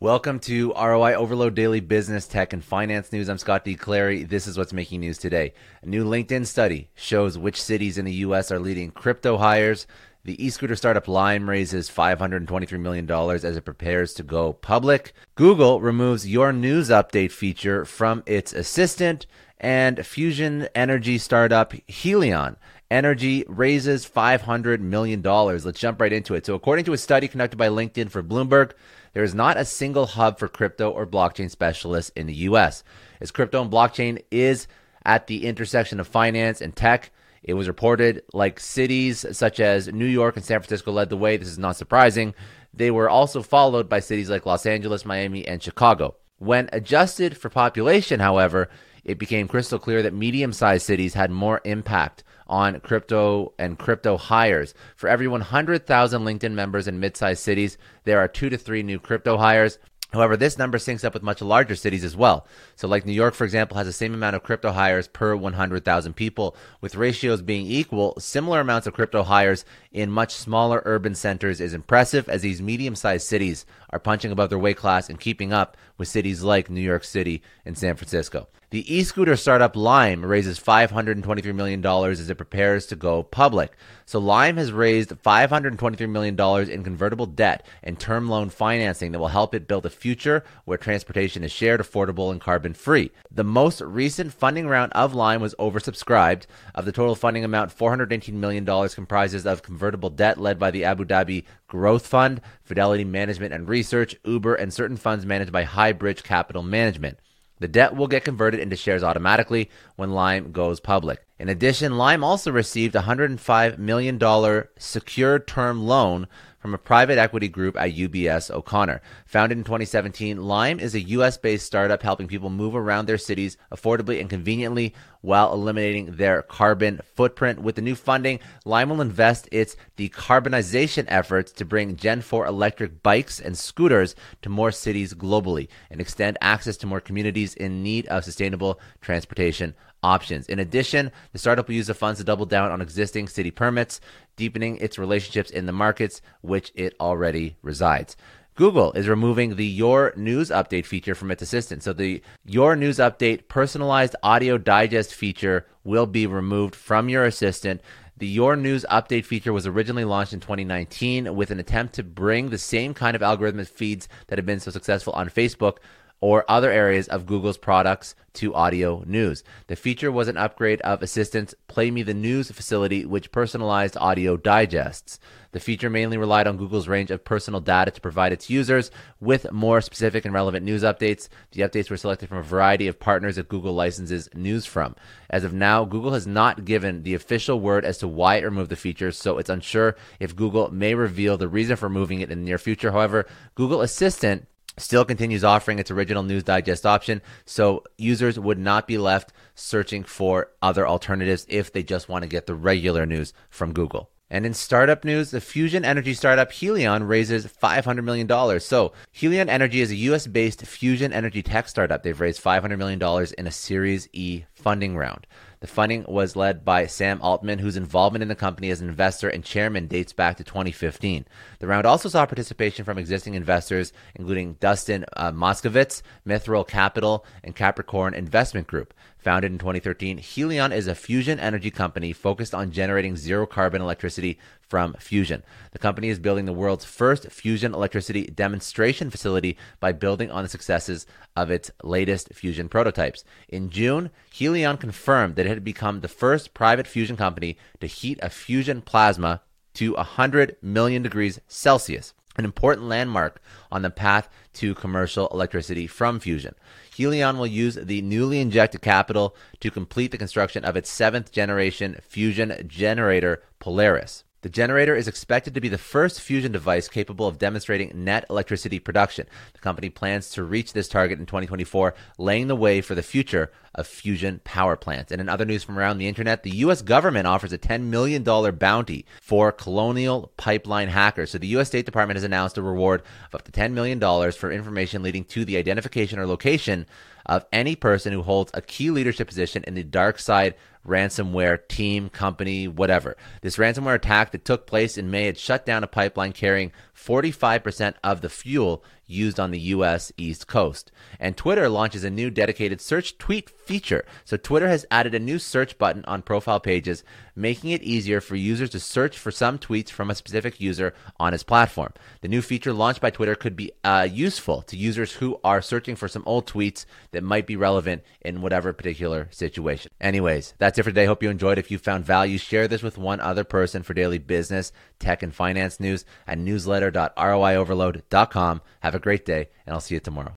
Welcome to ROI Overload Daily Business Tech and Finance News. I'm Scott D. Clary. This is what's making news today. A new LinkedIn study shows which cities in the U.S. are leading crypto hires. The e-scooter startup Lime raises $523 million as it prepares to go public. Google removes your news update feature from its assistant. And fusion energy startup Helion Energy raises $500 million. Let's jump right into it. So, according to a study conducted by LinkedIn for Bloomberg, there is not a single hub for crypto or blockchain specialists in the US. As crypto and blockchain is at the intersection of finance and tech, it was reported like cities such as New York and San Francisco led the way. This is not surprising. They were also followed by cities like Los Angeles, Miami, and Chicago. When adjusted for population, however, it became crystal clear that medium sized cities had more impact on crypto and crypto hires. For every 100,000 LinkedIn members in mid sized cities, there are two to three new crypto hires. However, this number syncs up with much larger cities as well. So, like New York, for example, has the same amount of crypto hires per 100,000 people, with ratios being equal. Similar amounts of crypto hires in much smaller urban centers is impressive, as these medium sized cities are punching above their weight class and keeping up with cities like New York City and San Francisco. The e scooter startup Lime raises $523 million as it prepares to go public. So, Lime has raised $523 million in convertible debt and term loan financing that will help it build a future where transportation is shared, affordable, and carbon free. The most recent funding round of Lime was oversubscribed. Of the total funding amount, $418 million comprises of convertible debt led by the Abu Dhabi Growth Fund, Fidelity Management and Research, Uber, and certain funds managed by Highbridge Capital Management. The debt will get converted into shares automatically when Lime goes public. In addition, Lime also received a $105 million secured term loan from a private equity group at UBS O'Connor. Founded in 2017, Lime is a US based startup helping people move around their cities affordably and conveniently while eliminating their carbon footprint. With the new funding, Lime will invest its decarbonization efforts to bring Gen 4 electric bikes and scooters to more cities globally and extend access to more communities in need of sustainable transportation options. In addition, the startup will use the funds to double down on existing city permits, deepening its relationships in the markets which it already resides. Google is removing the Your News Update feature from its assistant. So the Your News Update personalized audio digest feature will be removed from your assistant. The Your News Update feature was originally launched in 2019 with an attempt to bring the same kind of algorithmic feeds that have been so successful on Facebook or other areas of Google's products to audio news. The feature was an upgrade of Assistant's Play Me the News facility, which personalized audio digests. The feature mainly relied on Google's range of personal data to provide its users with more specific and relevant news updates. The updates were selected from a variety of partners that Google licenses news from. As of now, Google has not given the official word as to why it removed the feature, so it's unsure if Google may reveal the reason for removing it in the near future. However, Google Assistant still continues offering its original news digest option, so users would not be left searching for other alternatives if they just want to get the regular news from Google. And in startup news, the fusion energy startup Helion raises $500 million. So, Helion Energy is a US based fusion energy tech startup. They've raised $500 million in a Series E funding round. The funding was led by Sam Altman, whose involvement in the company as an investor and chairman dates back to 2015. The round also saw participation from existing investors, including Dustin uh, Moskovitz, Mithril Capital, and Capricorn Investment Group. Founded in 2013, Helion is a fusion energy company focused on generating zero carbon electricity from fusion. The company is building the world's first fusion electricity demonstration facility by building on the successes of its latest fusion prototypes. In June, Helion confirmed that it had become the first private fusion company to heat a fusion plasma to 100 million degrees Celsius an important landmark on the path to commercial electricity from fusion. Helion will use the newly injected capital to complete the construction of its seventh generation fusion generator, Polaris. The generator is expected to be the first fusion device capable of demonstrating net electricity production. The company plans to reach this target in 2024, laying the way for the future of fusion power plants. And in other news from around the internet, the U.S. government offers a $10 million bounty for colonial pipeline hackers. So the U.S. State Department has announced a reward of up to $10 million for information leading to the identification or location of any person who holds a key leadership position in the DarkSide ransomware team, company, whatever. This ransomware attack that took place in May had shut down a pipeline carrying 45% of the fuel used on the US East Coast. And Twitter launches a new dedicated search tweet feature. So Twitter has added a new search button on profile pages, making it easier for users to search for some tweets from a specific user on his platform. The new feature launched by Twitter could be uh, useful to users who are searching for some old tweets that might be relevant in whatever particular situation. Anyways, that's it for today. Hope you enjoyed. If you found value, share this with one other person for daily business, tech, and finance news at newsletter.roioverload.com. Have a great day, and I'll see you tomorrow.